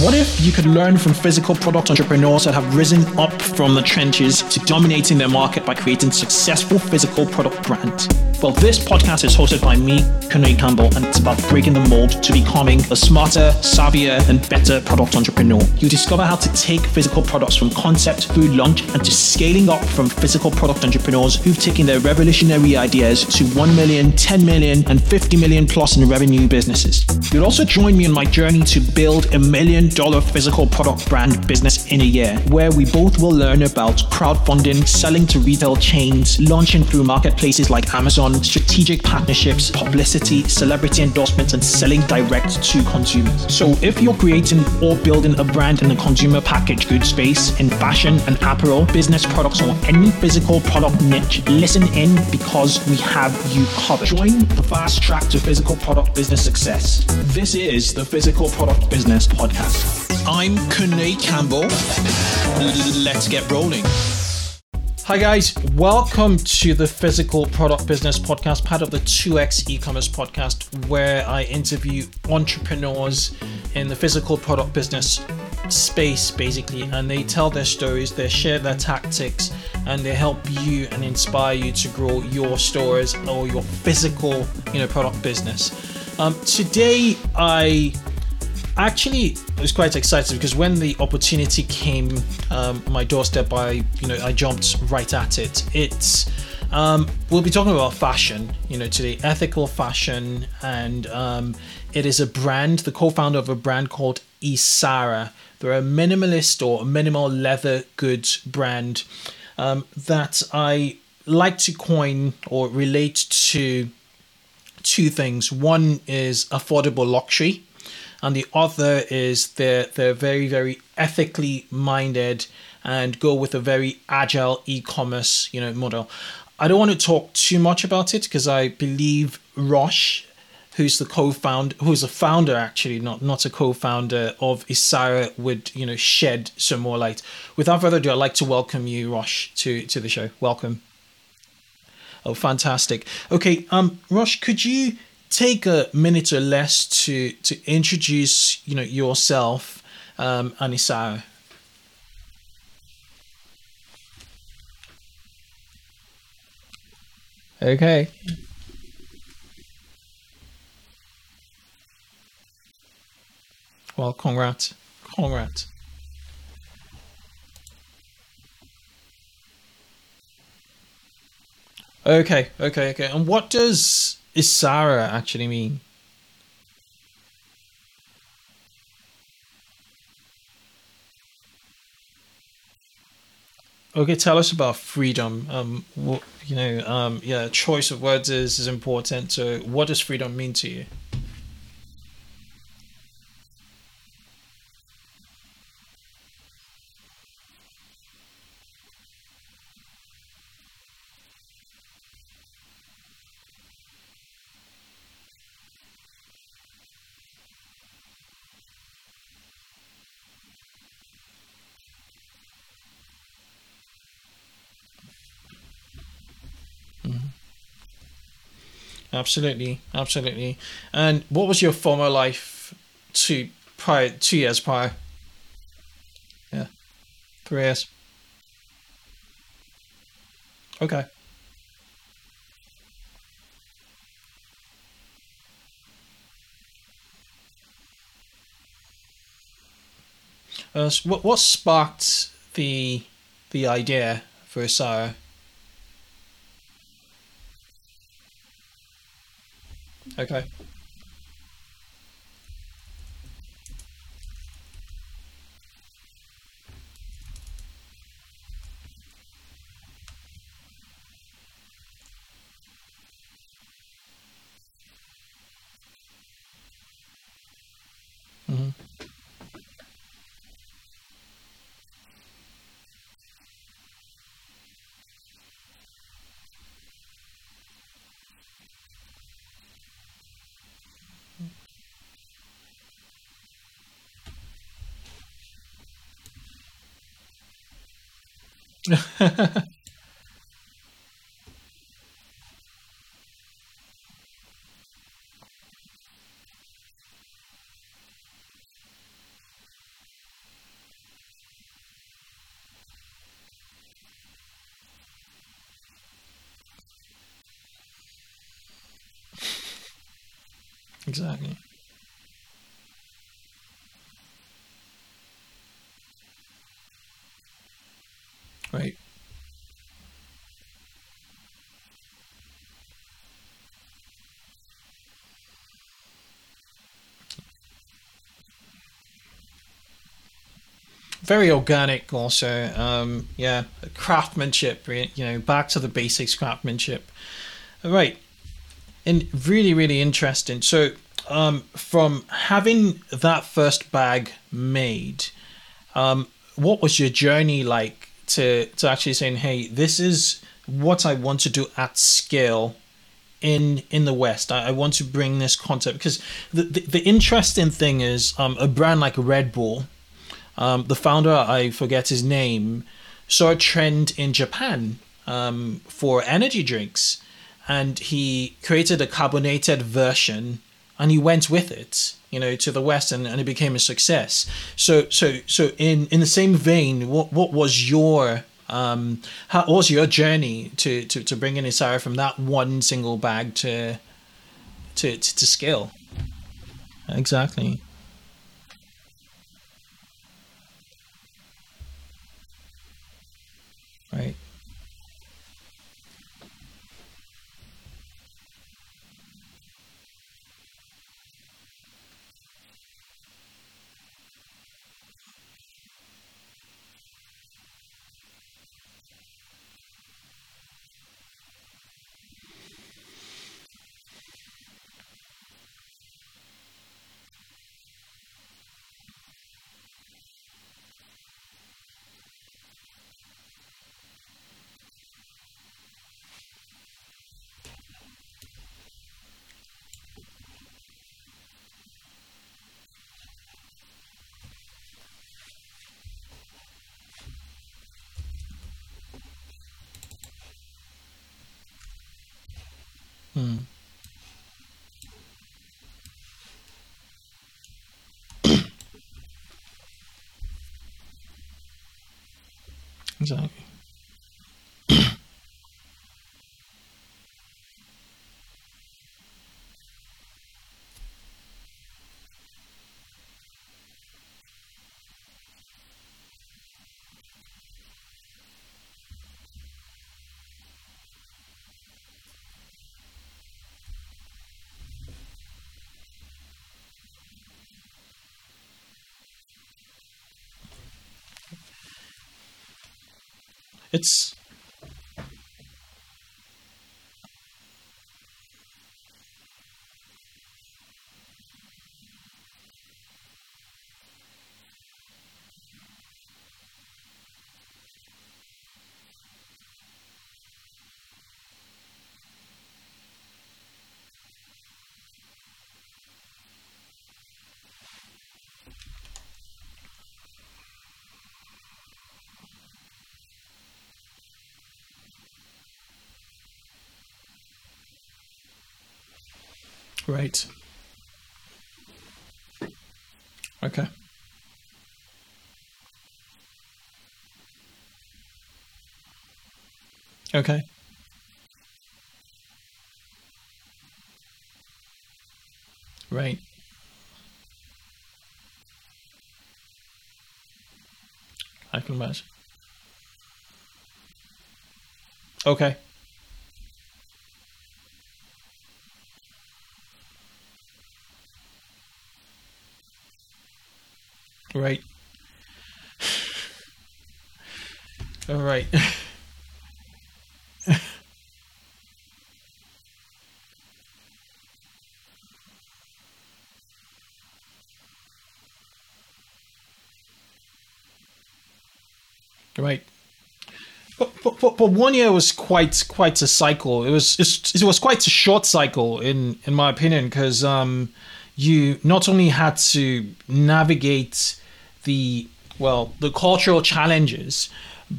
What if you could learn from physical product entrepreneurs that have risen up from the trenches to dominating their market by creating successful physical product brands? Well, this podcast is hosted by me, Kunle Campbell, and it's about breaking the mold to becoming a smarter, savvier, and better product entrepreneur. You discover how to take physical products from concept through launch and to scaling up from physical product entrepreneurs who've taken their revolutionary ideas to 1 million, 10 million, and 50 million plus in revenue businesses. You'll also join me on my journey to build a million dollar physical product brand business in a year, where we both will learn about crowdfunding, selling to retail chains, launching through marketplaces like Amazon on strategic partnerships, publicity, celebrity endorsements, and selling direct to consumers. So if you're creating or building a brand in the consumer packaged goods space, in fashion and apparel, business products, or any physical product niche, listen in because we have you covered. Join the fast track to physical product business success. This is the Physical Product Business Podcast. I'm Kunle Campbell. Let's get rolling. Hi, guys. Welcome to the Physical Product Business Podcast, part of the 2x e commerce podcast, where I interview entrepreneurs in the physical product business space, basically, and they tell their stories, they share their tactics, and they help you and inspire you to grow your stores or your physical, you know, product business. Um, today, I actually was quite excited because when the opportunity came um, my doorstep i you know i jumped right at it. It's um, we'll be talking about fashion you know today ethical fashion and um, it is a brand the co-founder of a brand called isara. They're a minimalist or minimal leather goods brand um, that i like to coin or relate to two things. One is affordable luxury and the other is they're they're very very ethically minded and go with a very agile e-commerce you know model. I don't want to talk too much about it because I believe Rosh, who's the co-founder, who's a founder actually, not not a co-founder of Isara, would you know shed some more light. Without further ado, I'd like to welcome you, Rosh, to to the show. Welcome. Oh, fantastic. Okay, um, Rosh, could you take a minute or less to to introduce you know yourself um, and. Okay. Well, congrats. Congrats. Okay, okay, okay. And what does Isara actually mean? Okay, tell us about freedom. Um, what, you know, um, yeah, choice of words is, is important. So, what does freedom mean to you? Absolutely, absolutely. And what was your former life two prior two years prior? Yeah, three years. Okay. Uh, what what sparked the the idea for Isara? Okay. exactly. Very organic also um, yeah craftsmanship you know back to the basics craftsmanship. Right. And really really interesting. So um, from having that first bag made um, what was your journey like to to actually saying hey this is what i want to do at scale in in the West. I, I, want to bring this concept. Because the, the, the interesting thing is um, a brand like Red Bull um, the founder, I forget his name, saw a trend in Japan um, for energy drinks, and he created a carbonated version, and he went with it, you know, to the West, and, and it became a success. So, so, so in in the same vein, what what was your um, how what was your journey to to to bring in Isara from that one single bag to to to, to scale? Exactly. Right. Exactly. It's right. Okay. Okay. Right. I can imagine. Okay. Right. All right. right. But, one year was quite quite a cycle. It was it was quite a short cycle in in my opinion because um you not only had to navigate the well the cultural challenges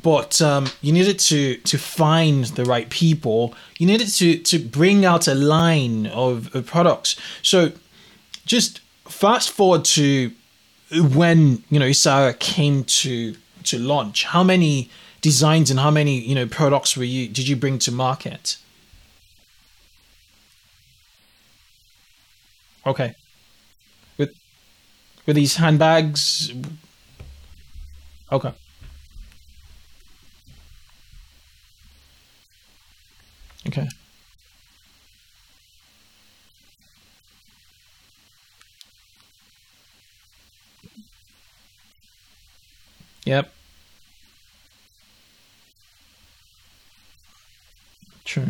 but um, you needed to to find the right people. You needed to to bring out a line of, of products. So just fast forward to when you know Isara came to to launch. How many designs and how many you know products were you did you bring to market Okay. With with these handbags. Okay. Okay. Yep. True.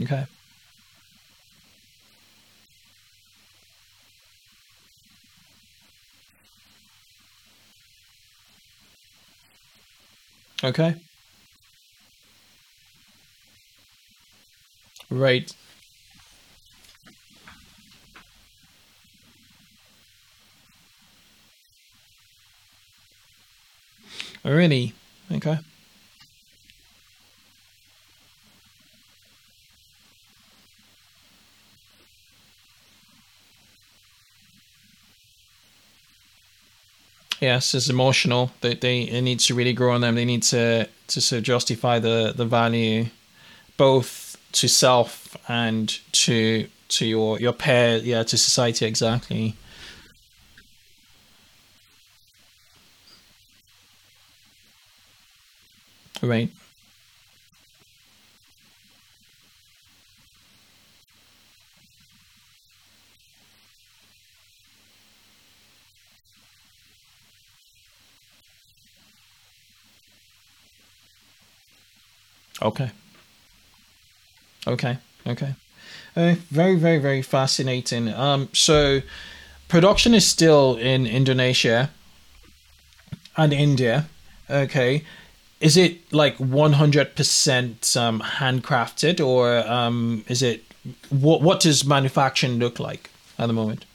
Okay. Okay. Right. Really? Okay. Yes, it's emotional. They, they it needs to really grow on them. They need to to sort of justify the the value both to self and to to your your pair, yeah, to society exactly. Right. Okay. Okay. Okay. Uh, very, very, very fascinating. Um, so production is still in Indonesia and India. Okay. Is it like 100% um, handcrafted or um, is it what what does manufacturing look like at the moment?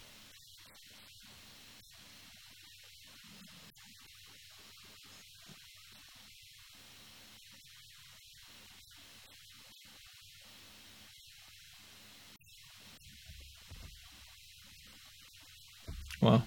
Well,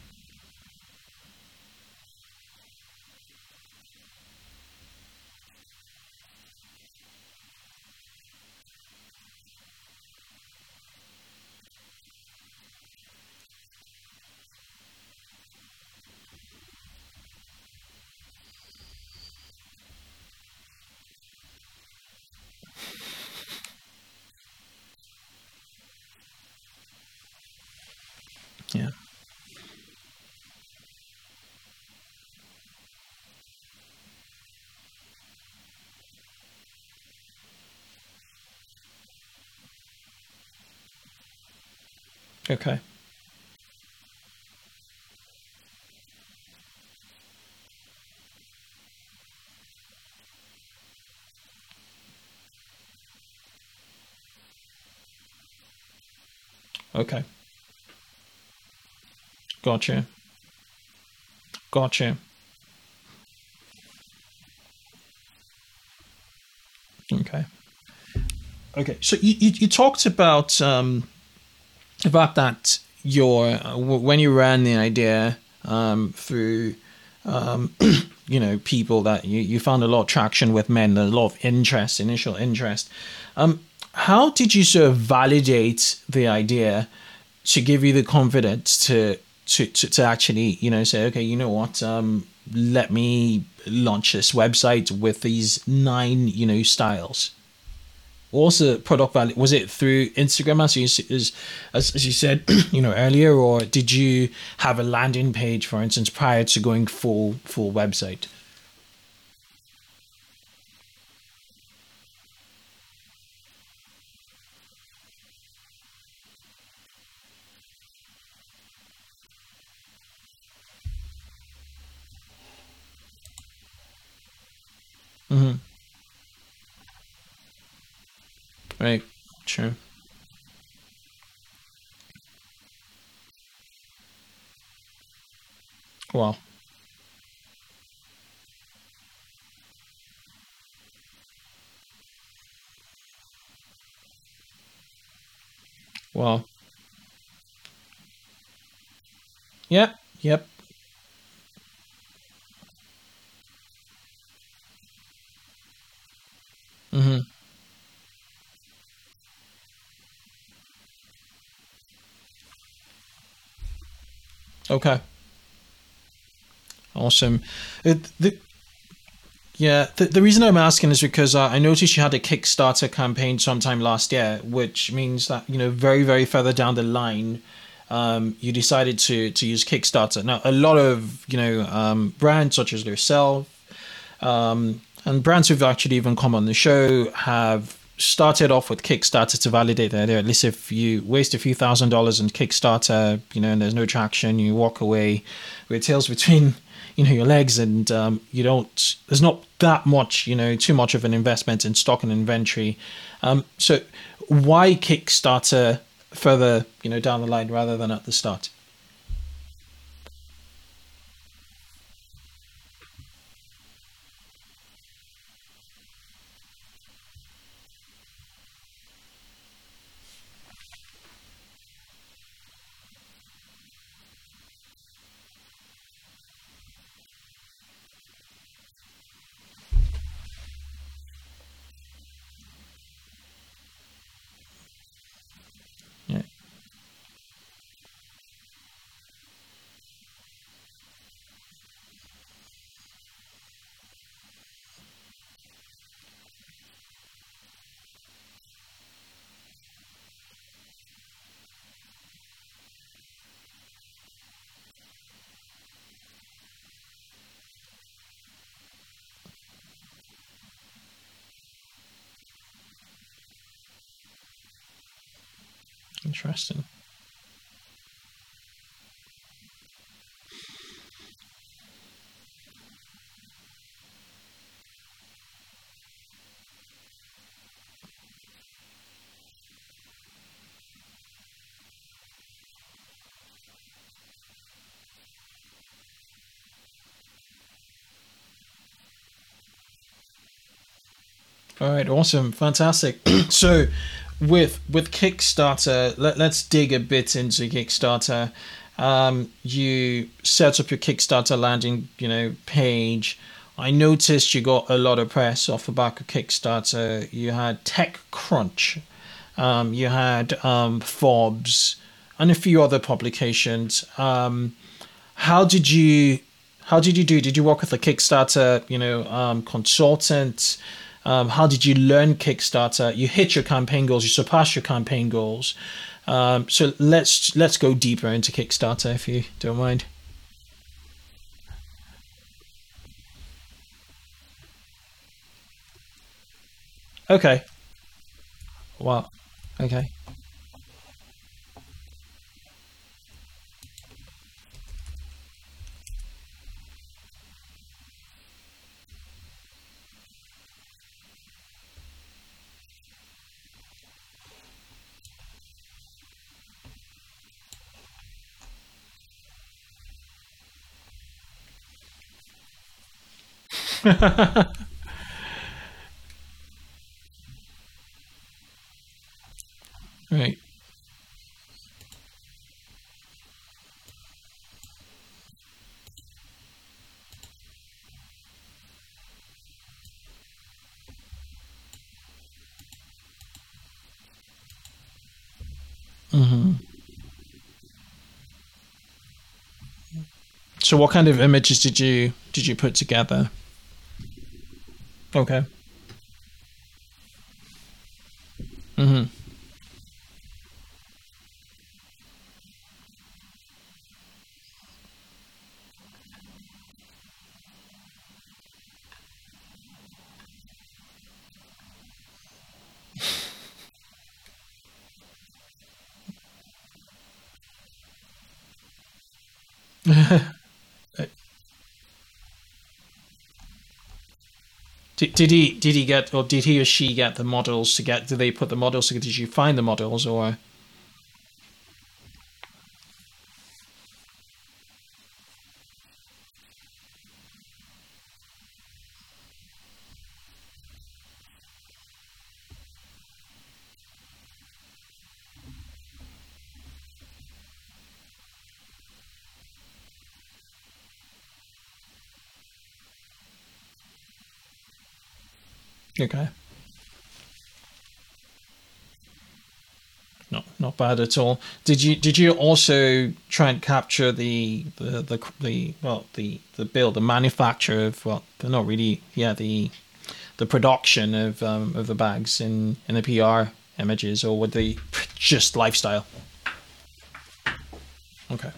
yeah. Okay. Okay. Gotcha. Gotcha. Okay. Okay. So you, you, you talked about um, about that your when you ran the idea um, through um, you know people that you, you found a lot of traction with men a lot of interest initial interest um, how did you sort of validate the idea to give you the confidence to to, to, to actually you know say okay you know what um, let me launch this website with these nine you know styles was the product value? Was it through Instagram as you as, as you said, you know earlier, or did you have a landing page, for instance, prior to going full full website? Mm-hmm. Right. True. Wow. Wow. Yep. Yep. Mm-hmm. Okay. Awesome. It, the, yeah, the, the reason I'm asking is because uh, I noticed you had a Kickstarter campaign sometime last year, which means that you know very very further down the line, um, you decided to to use Kickstarter. Now, a lot of you know um, brands such as yourself, um, and brands who've actually even come on the show have started off with Kickstarter to validate their idea. At least if you waste a few thousand dollars in Kickstarter, you know, and there's no traction, you walk away with tails between you know your legs and um, you don't there's not that much you know too much of an investment in stock and inventory um, so why kickstarter further you know down the line rather than at the start yeah interesting all right awesome fantastic. So with with kickstarter let, let's dig a bit into kickstarter. Um, you set up your kickstarter landing you know page. I noticed you got a lot of press off the back of kickstarter. You had techcrunch um, you had um, forbes and a few other publications. Um, how did you how did you do? Did you work with a kickstarter you know um, consultant um, how did you learn Kickstarter? You hit your campaign goals. You surpassed your campaign goals. Um, so let's let's go deeper into Kickstarter if you don't mind. Okay. Wow. Okay. Right. hmm So what kind of images did you did you put together? Okay. Mm-hmm. Did, did he did he get or did he or she get the models to get? Did they put the models? Did you find the models or? Okay. Not not bad at all. Did you did you also try and capture the the the, the well the the build the manufacture of well they're not really yeah the the production of um, of the bags in in the PR images or were they just lifestyle? Okay.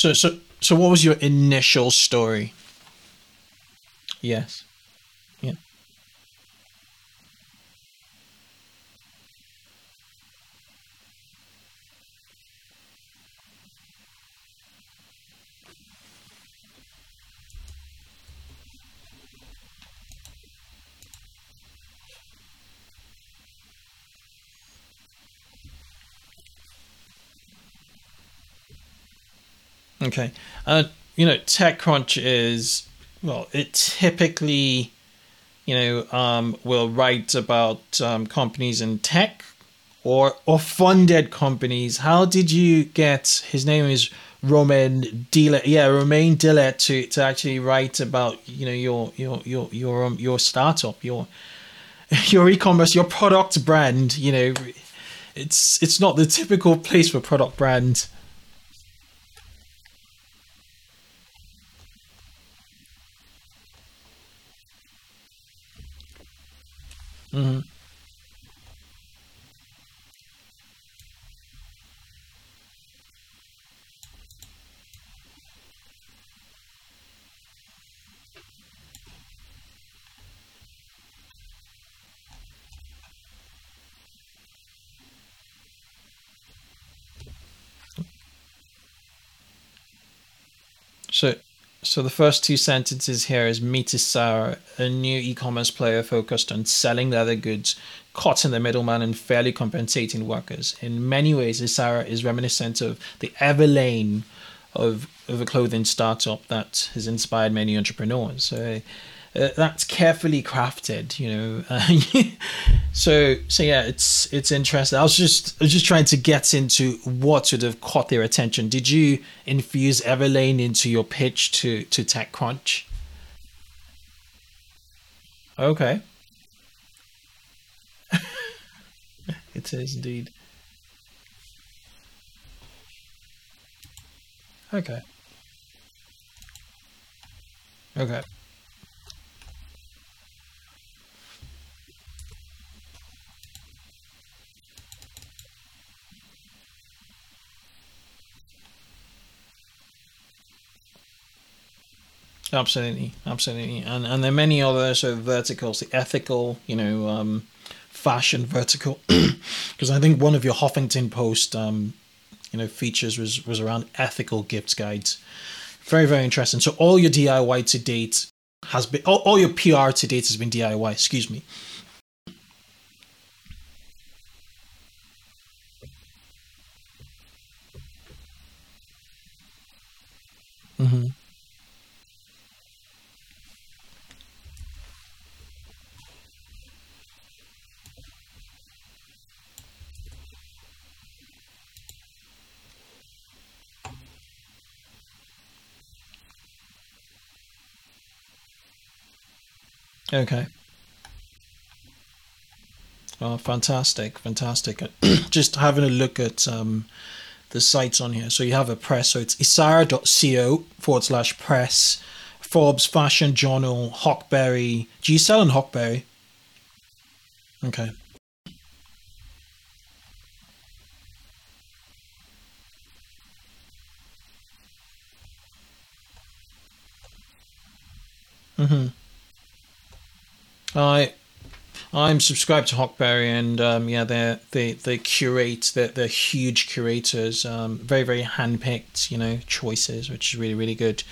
So so so what was your initial story? Yes. Yeah. Okay. Uh, you know, TechCrunch is well, it typically, you know, um, will write about um, companies in tech or or funded companies. How did you get his name is Romain Dillet? Yeah, Romain Dillet to, to actually write about you know your your your your um, your startup, your your e-commerce, your product brand. You know, it's it's not the typical place for product brand. Hmm So, so the first two sentences here is Meet a new e-commerce player focused on selling leather goods, cutting the middleman and fairly compensating workers. In many ways, Isara is reminiscent of the Everlane of of a clothing startup that has inspired many entrepreneurs. So uh, that's carefully crafted, you know. So so yeah, it's it's interesting. I was just I was just trying to get into what sort of caught their attention. Did you infuse Everlane into your pitch to to TechCrunch? Okay, it is indeed. Okay, okay. Absolutely, absolutely, and and there are many other sort of verticals, the ethical, you know, um, fashion vertical, because I think one of your Huffington Post, um, you know, features was was around ethical gift guides. Very very interesting. So all your DIY to date has been all, all your PR to date has been DIY. Excuse me. hmm Okay. Oh, fantastic, fantastic. Just having a look at um, the sites on here. So you have a press. So it's isara.co forward slash press, Forbes Fashion Journal, Hawkberry. Do you sell on Hawkberry? Okay. Mm-hmm. I I'm subscribed to Hawkberry, and um, yeah, they they they curate. They're, they're huge curators. Um, very very handpicked, you know, choices, which is really really good.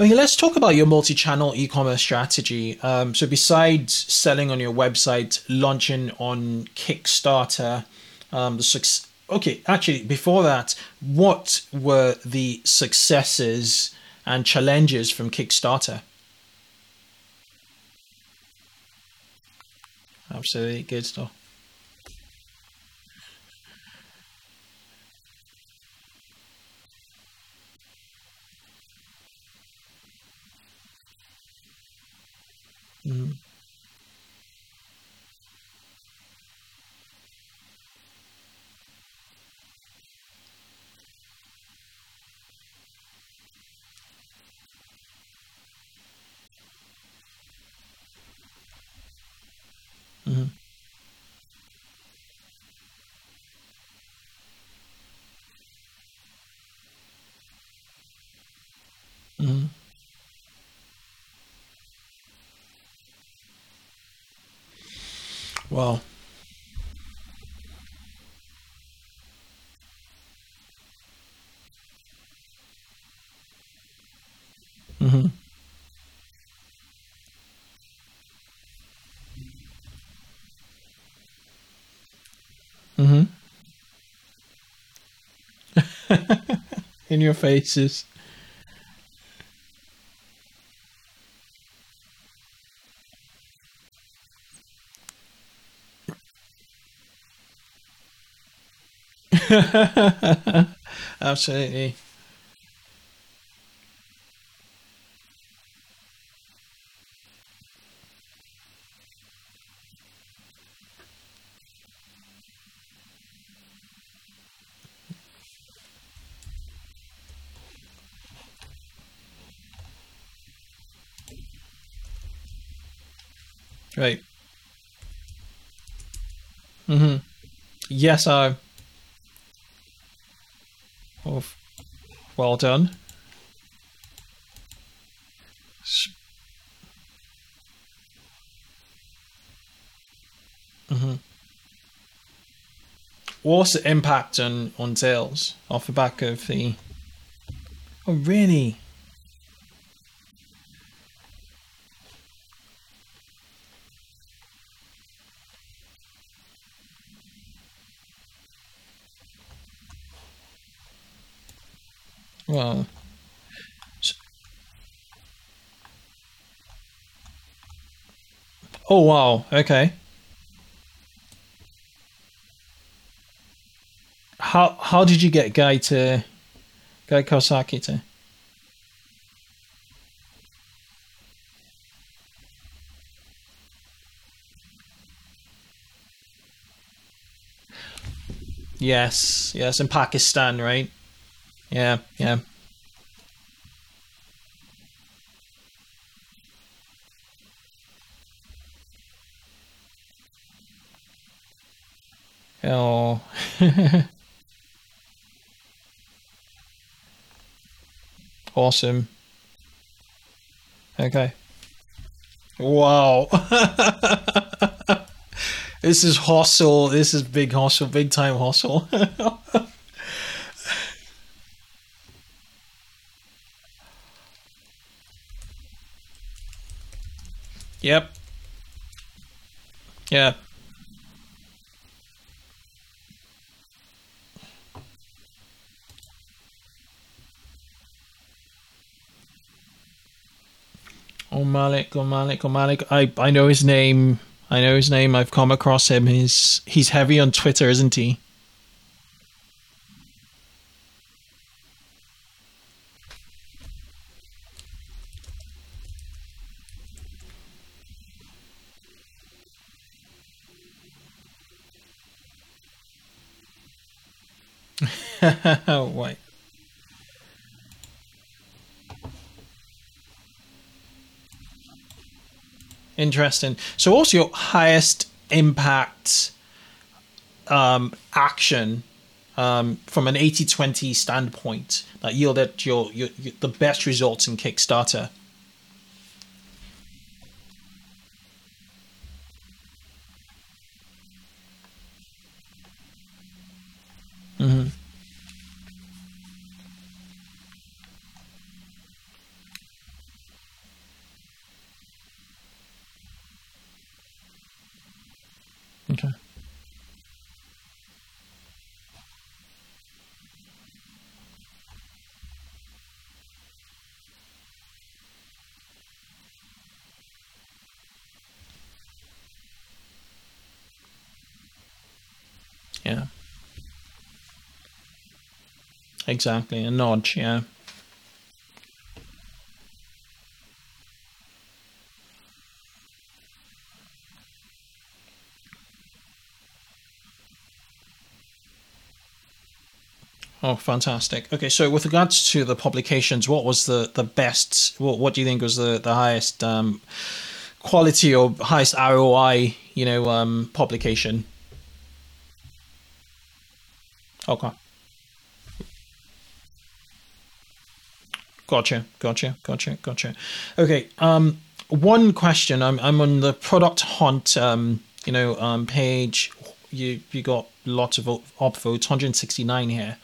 Okay, let's talk about your multi-channel e-commerce strategy. Um, so besides selling on your website, launching on Kickstarter, um, the success. Okay, actually, before that, what were the successes and challenges from Kickstarter? Absolutely good stuff. Mm-hmm. Wow. Mm-hmm. Mm-hmm. In your faces. Absolutely. Right. Mm-hmm. Yes, I. Oh, well done. Mm-hmm. What's the impact on on sales off the back of the? Oh, really? Well, s- oh wow. Okay. How how did you get Guy to Guy Kawasaki to? Yes, yes, in Pakistan, right? Yeah, yeah. Oh, awesome. Okay. Wow. this is hustle. This is big hustle, big time hustle. yep. Yeah. Oh Malik, oh Malik, oh Malik. I, I know his name. I know his name. I've come across him. He's he's heavy on Twitter, isn't he? Wait. Interesting. So, what's your highest impact um, action um, from an 80 20 standpoint that yielded your, your, your, the best results in Kickstarter? Mm-hmm. Okay. Yeah. Exactly. A notch. Yeah. Oh, fantastic. Okay, so with regards to the publications, what was the the best? What what do you think was the the highest um, quality or highest ROI? You know, um, publication. Okay, gotcha, gotcha, gotcha, gotcha. Okay, um, one question. I'm I'm on the product hunt. Um, you know, um, page. You you got lots of upvotes, 169 here.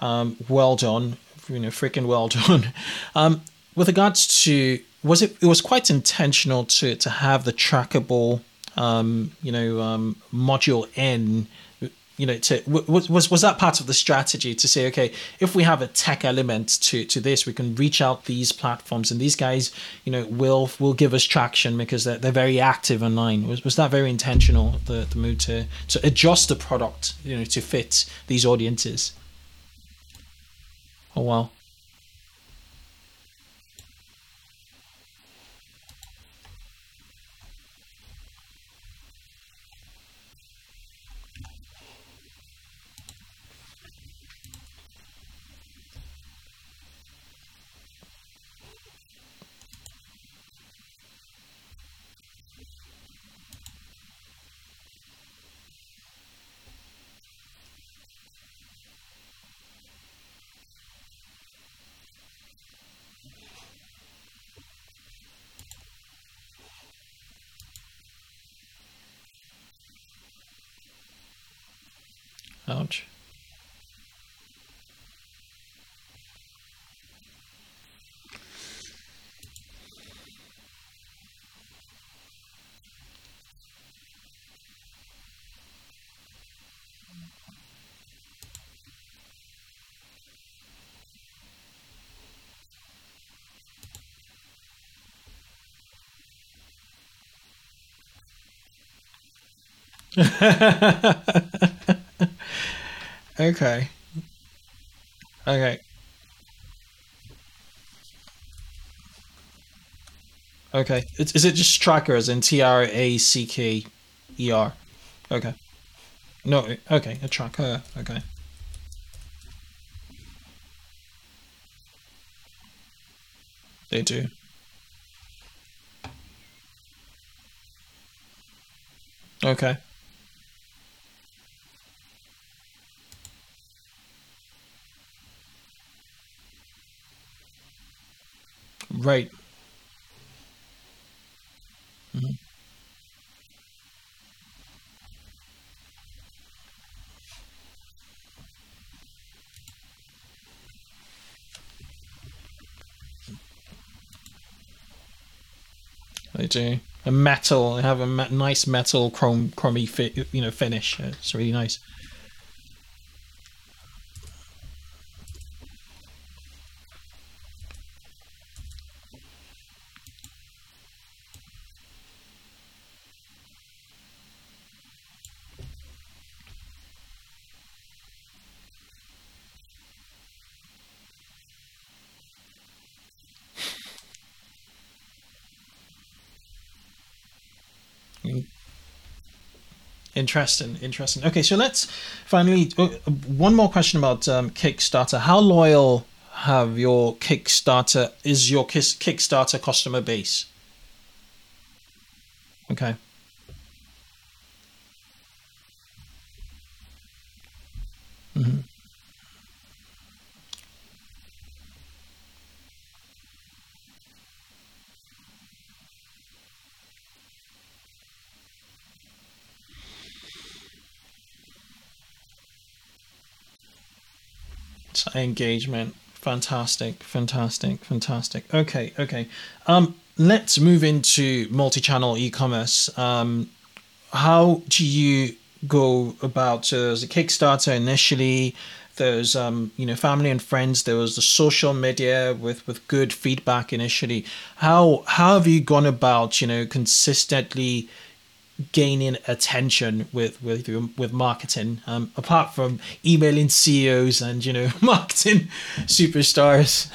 Um, well done, you know, freaking well done. Um, with regards to, was it? It was quite intentional to to have the trackable, um, you know, um, module in. You know, to was was that part of the strategy to say, okay, if we have a tech element to to this, we can reach out these platforms, and these guys, you know, will will give us traction because they're, they're very active online. Was was that very intentional? The the move to to adjust the product, you know, to fit these audiences. Oh wow. Ouch. okay. Okay. Okay. Is it just trackers in T R A C K E R? Okay. No. Okay. A tracker. Okay. They do. Okay. Right. Mhm. They do. A metal. They have a me- nice metal chrome, chromy fit. You know, finish. It's really nice. Interesting, interesting. Okay, so let's finally uh, one more question about um, Kickstarter. How loyal have your Kickstarter is your Kickstarter customer base? Okay. Engagement. Fantastic fantastic fantastic. Okay okay. Um let's move into multi-channel e-commerce. Um how do you go about uh, a kickstarter initially there's um you know family and friends there was the social media with with good feedback initially. How how have you gone about you know consistently gaining attention with with with marketing um, apart from emailing CEOs and you know marketing superstars.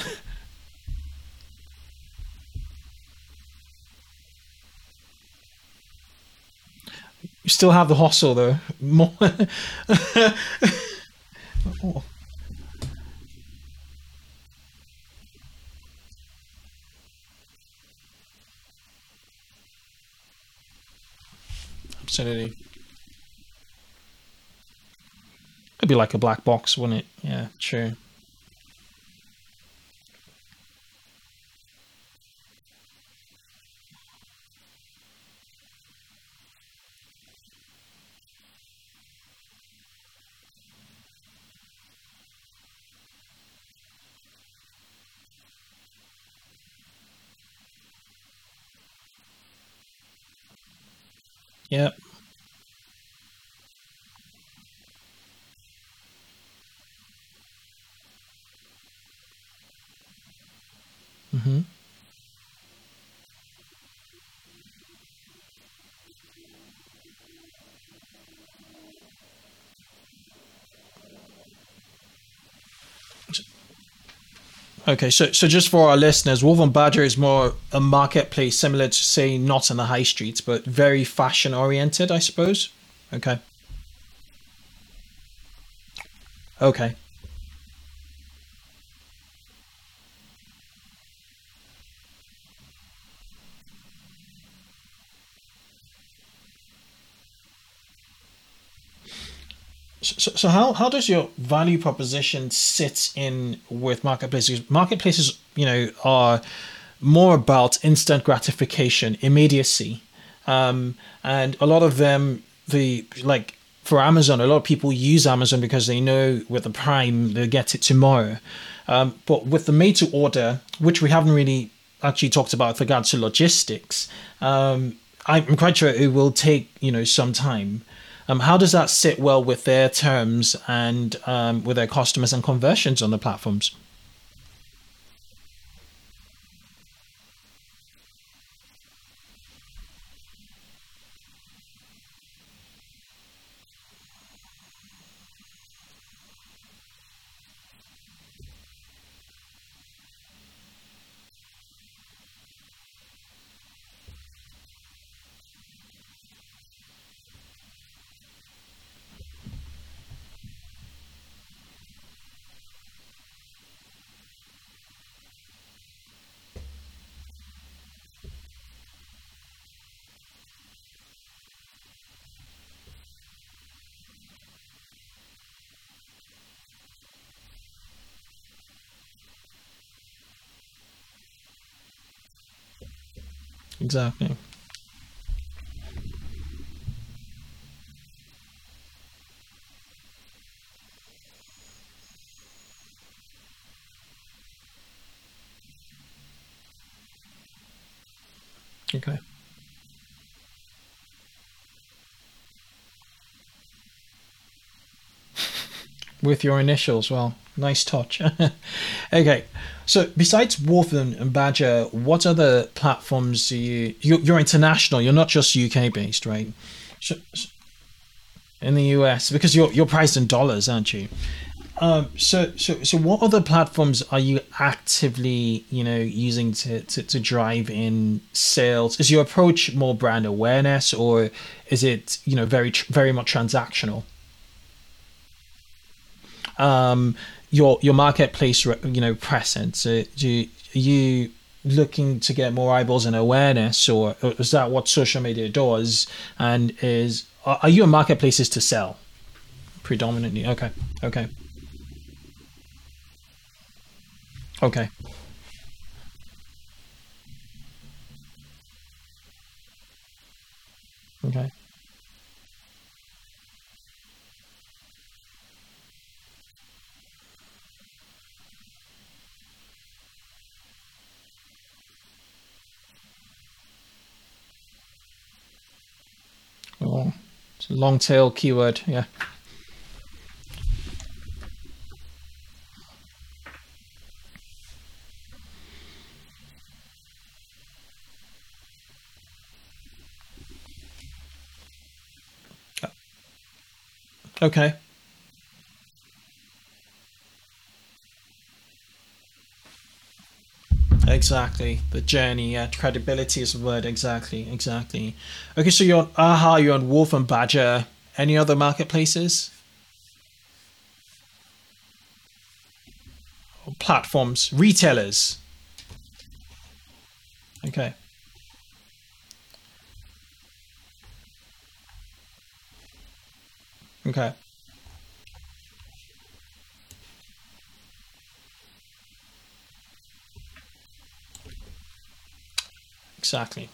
You still have the hustle though. More. Oh. It'd be like a black box, wouldn't it? Yeah, true. Yeah. hmm Okay, so so just for our listeners, Wolf and Badger is more a marketplace similar to say not in the high streets, but very fashion oriented, I suppose. Okay. Okay. So, so how, how does your value proposition sit in with marketplaces? Marketplaces, you know, are more about instant gratification, immediacy, um, and a lot of them, the like for Amazon, a lot of people use Amazon because they know with the Prime they'll get it tomorrow. Um, but with the made to order, which we haven't really actually talked about with regards to logistics, um, I'm quite sure it will take you know some time. Um, how does that sit well with their terms and um, with their customers and conversions on the platforms? Exactly. Okay. With your initials, well, nice touch. okay, so besides Wolf and Badger, what other platforms do you? You're, you're international. You're not just UK based, right? So, in the US, because you're you're priced in dollars, aren't you? Um, so, so, so, what other platforms are you actively, you know, using to, to, to drive in sales? Is your approach more brand awareness, or is it, you know, very, very much transactional? Um, your your marketplace, you know, presence. Uh, do you, are you looking to get more eyeballs and awareness, or is that what social media does? And is are you a marketplaces to sell predominantly? Okay, okay. Okay. Okay. It's a long tail keyword. Yeah. Uh, okay. Exactly. The journey, yeah. Credibility is the word. Exactly. Exactly. Okay, so you're on Aha, you're on Wolf and Badger. Any other marketplaces? Or platforms? Retailers? Okay. Okay. Exactly.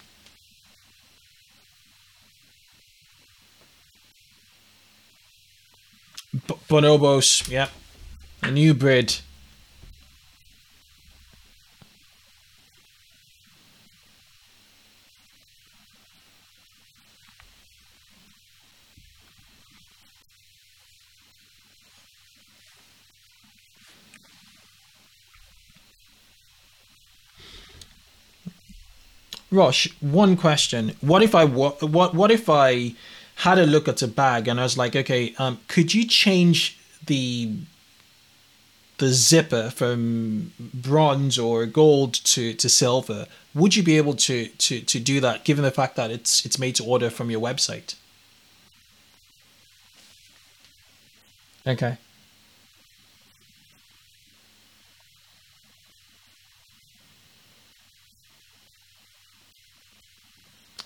B- bonobos, yeah. A new breed. Rosh, one question. What if I what what if I had a look at a bag and I was like, okay, um, could you change the the zipper from bronze or gold to, to silver? Would you be able to, to to do that given the fact that it's it's made to order from your website? Okay.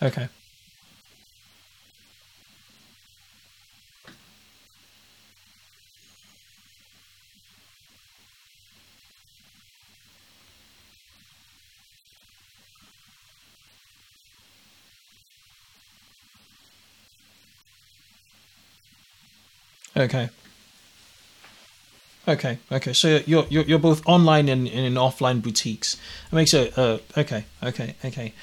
Okay. Okay. Okay, okay. So you're you're, you're both online and, and in offline boutiques. It makes it uh, okay, okay, okay.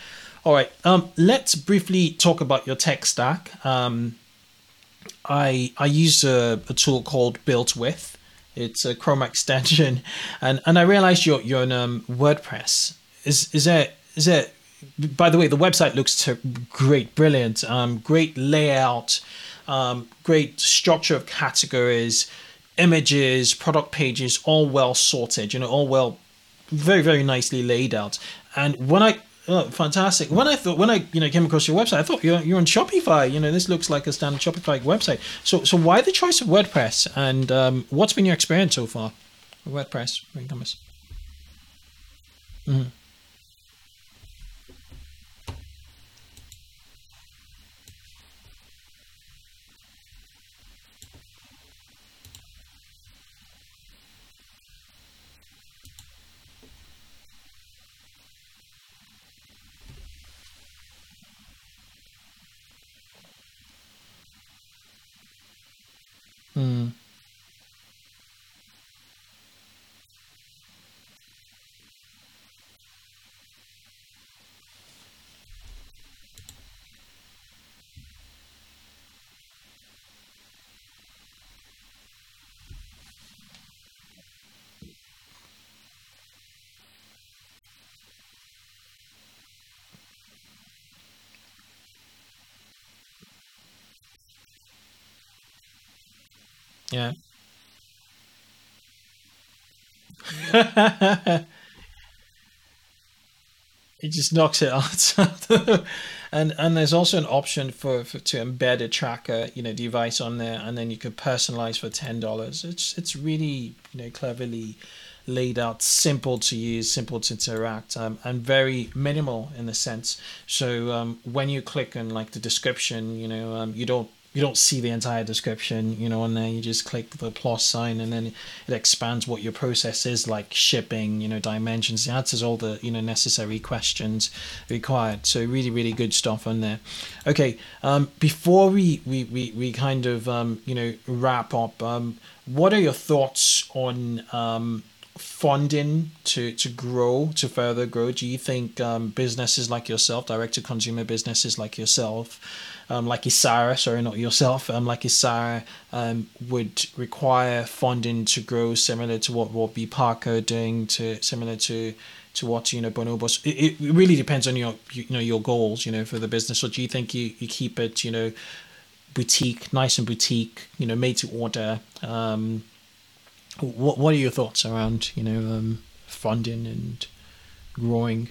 All right. Um, let's briefly talk about your tech stack. Um, I I use a, a tool called BuiltWith. It's a Chrome extension, and and I realized you're you're in um, WordPress. Is is there is there? By the way, the website looks ter- great, brilliant, um, great layout, um, great structure of categories, images, product pages, all well sorted. You know, all well, very very nicely laid out. And when I Oh, fantastic! When I thought when I you know came across your website, I thought you're you're on Shopify. You know, this looks like a standard Shopify website. So so why the choice of WordPress? And um, what's been your experience so far? with WordPress, Thomas. Mm-hmm. Yeah. it just knocks it out. and and there's also an option for, for to embed a tracker, you know, device on there, and then you could personalize for ten dollars. It's it's really you know cleverly laid out, simple to use, simple to interact, um, and very minimal in the sense. So um, when you click on like the description, you know, um, you don't you don't see the entire description, you know, and then You just click the plus sign, and then it expands what your process is, like shipping, you know, dimensions. It answers all the you know necessary questions required. So really, really good stuff on there. Okay, um, before we we, we, we kind of um, you know wrap up, um, what are your thoughts on um, funding to to grow to further grow? Do you think um, businesses like yourself, direct to consumer businesses like yourself? Um, like Isara, sorry, not yourself, um, like Isara um, would require funding to grow, similar to what Warby Parker doing, to similar to to what you know Bonobos. It, it really depends on your you know your goals, you know, for the business. Or do you think you, you keep it, you know, boutique, nice and boutique, you know, made to order? Um, what what are your thoughts around you know um, funding and growing?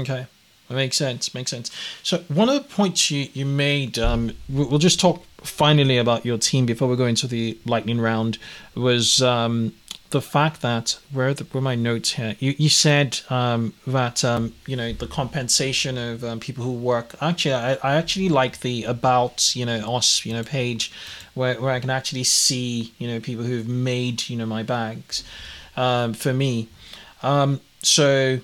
Okay. That makes sense. Makes sense. So one of the points you you made, um, we'll just talk finally about your team before we go into the lightning round. Was um, the fact that where the, where my notes here? You you said um, that um, you know the compensation of um, people who work. Actually, I, I actually like the about you know us you know page, where where I can actually see you know people who've made you know my bags, um, for me. So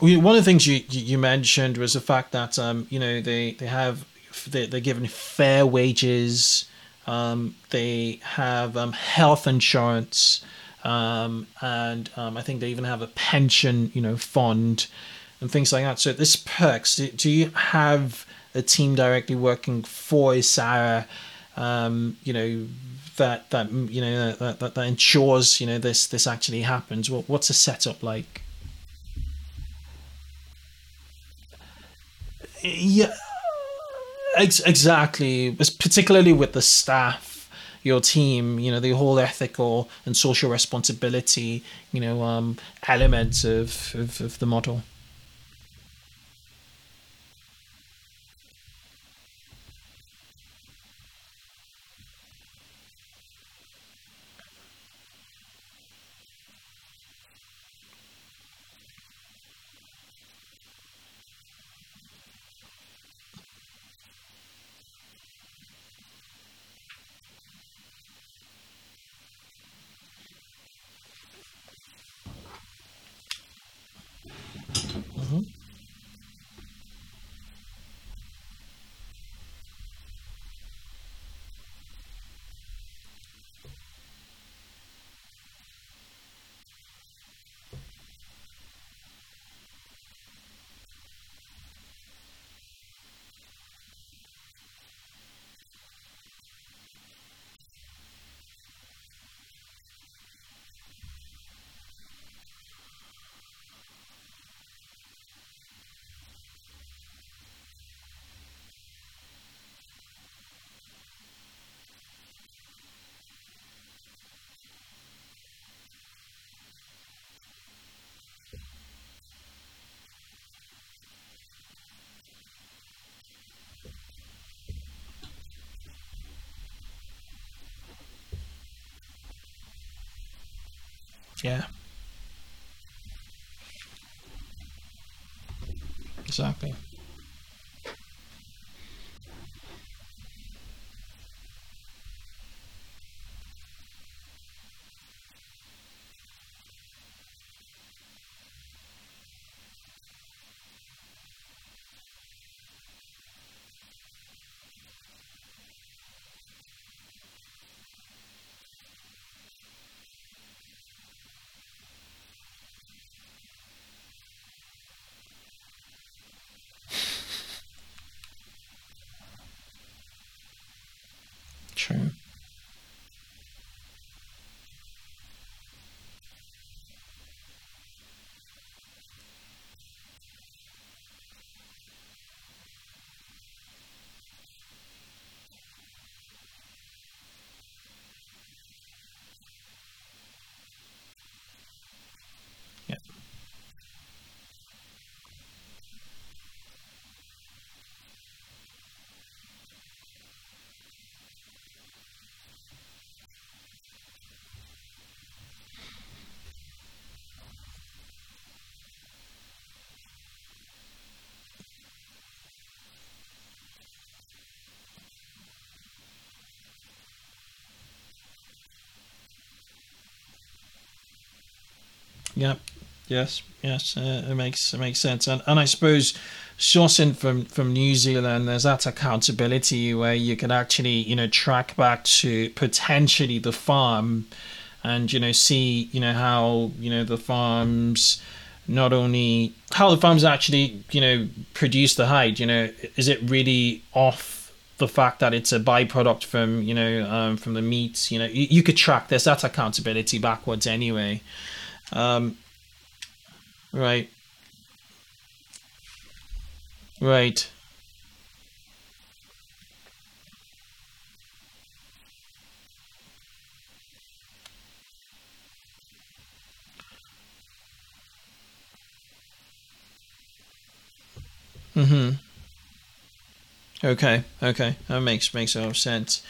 one of the things you you mentioned was the fact that um, you know they they have they, they're given fair wages, um, they have um, health insurance, um, and um, I think they even have a pension you know fund and things like that. So this perks. Do, do you have a team directly working for Isara? Um, you know that that you know that, that, that ensures you know this this actually happens. What what's the setup like? Yeah ex- exactly. Particularly with the staff your team you know the whole ethical and social responsibility you know um elements of, of, of the model Yeah. Exactly. True. Yeah. Yep. Yes. Yes. Uh, it makes it makes sense, and and I suppose sourcing from from New Zealand, there's that accountability where you can actually you know track back to potentially the farm, and you know see you know how you know the farms not only how the farms actually you know produce the hide you know is it really off the fact that it's a byproduct from you know um, from the meat you know you, you could track this that's accountability backwards anyway um, right. Right. Mm-hmm. Okay okay. That makes makes a lot of sense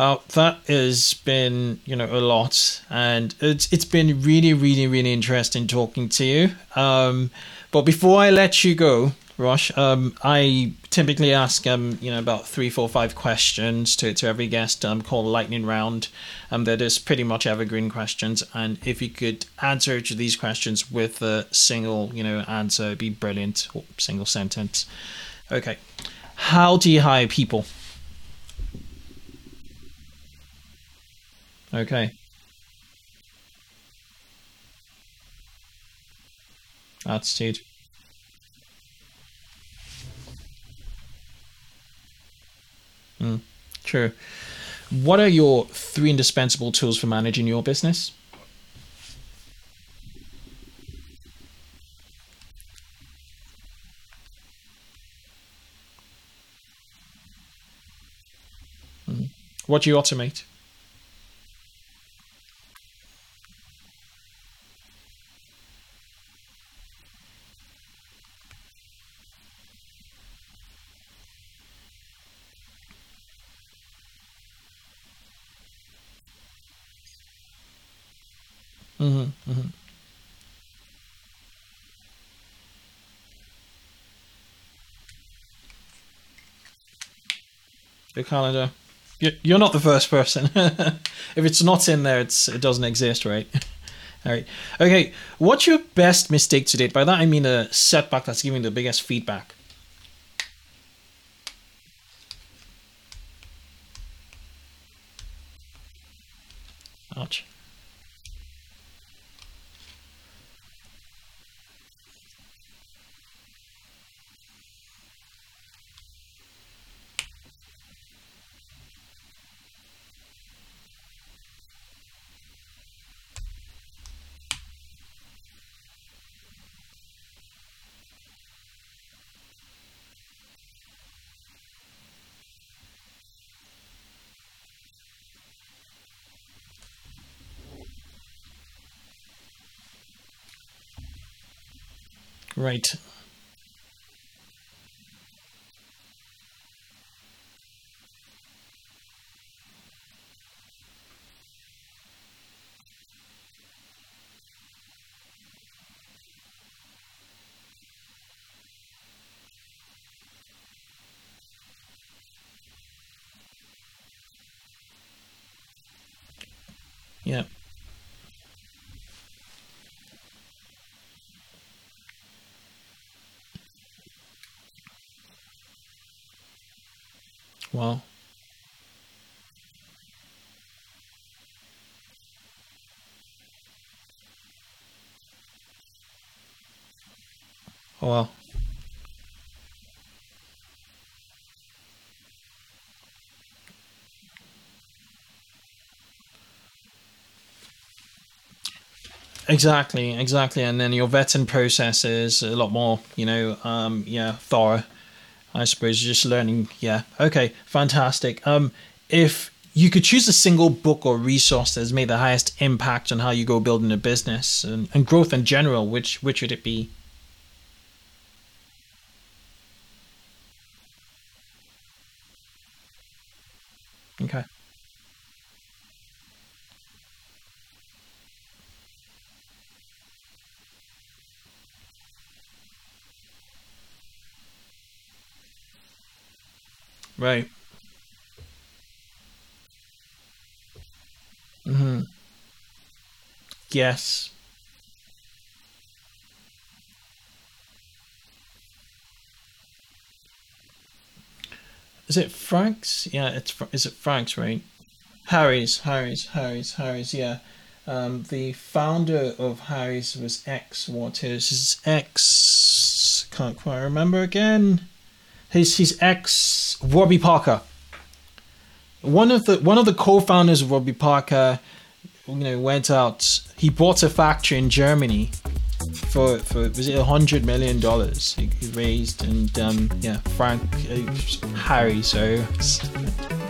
Uh, that has been, you know, a lot, and it's it's been really, really, really interesting talking to you. Um, but before I let you go, Rosh, um, I typically ask um, you know, about three, four, five questions to, to every guest um, called lightning round. Um, that is pretty much evergreen questions, and if you could answer each of these questions with a single, you know, answer, it'd be brilliant. Or single sentence. Okay. How do you hire people? Okay. That's Attitude. Mm, true. What are your three indispensable tools for managing your business? Mm. What do you automate? hmm hmm Calendar. You- You're not the first person. if it's not in there, it's it doesn't exist, right? All right. Okay. What's your best mistake to date? By that I mean a setback that's giving the biggest feedback. Ouch. Right. Yeah. Wow. Oh. Exactly, exactly. And then your vetting process is a lot more, you know, um, yeah, thorough. I suppose just learning. Yeah. Okay. Fantastic. Um, if you could choose a single book or resource that's made the highest impact on how you go building a business and, and growth in general, which which would it be? Okay. Right. hmm Yes. Is it Frank's? Yeah, it's is it Frank's, right? Harry's, Harry's, Harry's, Harry's. Yeah. Um, the founder of Harry's was ex. What is his ex? Can't quite remember again. His his ex Warby Parker. One of the one of the co-founders of Warby Parker, you know, went out. He bought a factory in Germany for for was it a hundred million dollars he, he raised and um yeah Frank uh, Harry so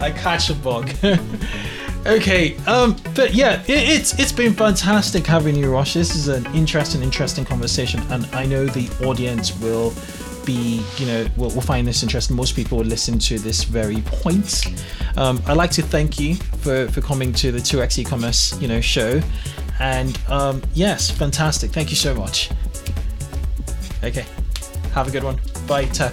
I catch a bug. okay, um, but yeah, it, it's it's been fantastic having you, Rosh. This is an interesting, interesting conversation, and I know the audience will be, you know, will, will find this interesting. Most people will listen to this very point. Um, I'd like to thank you for for coming to the Two X E-commerce, you know, show, and um, yes, fantastic. Thank you so much. Okay, have a good one. Bye, Ta.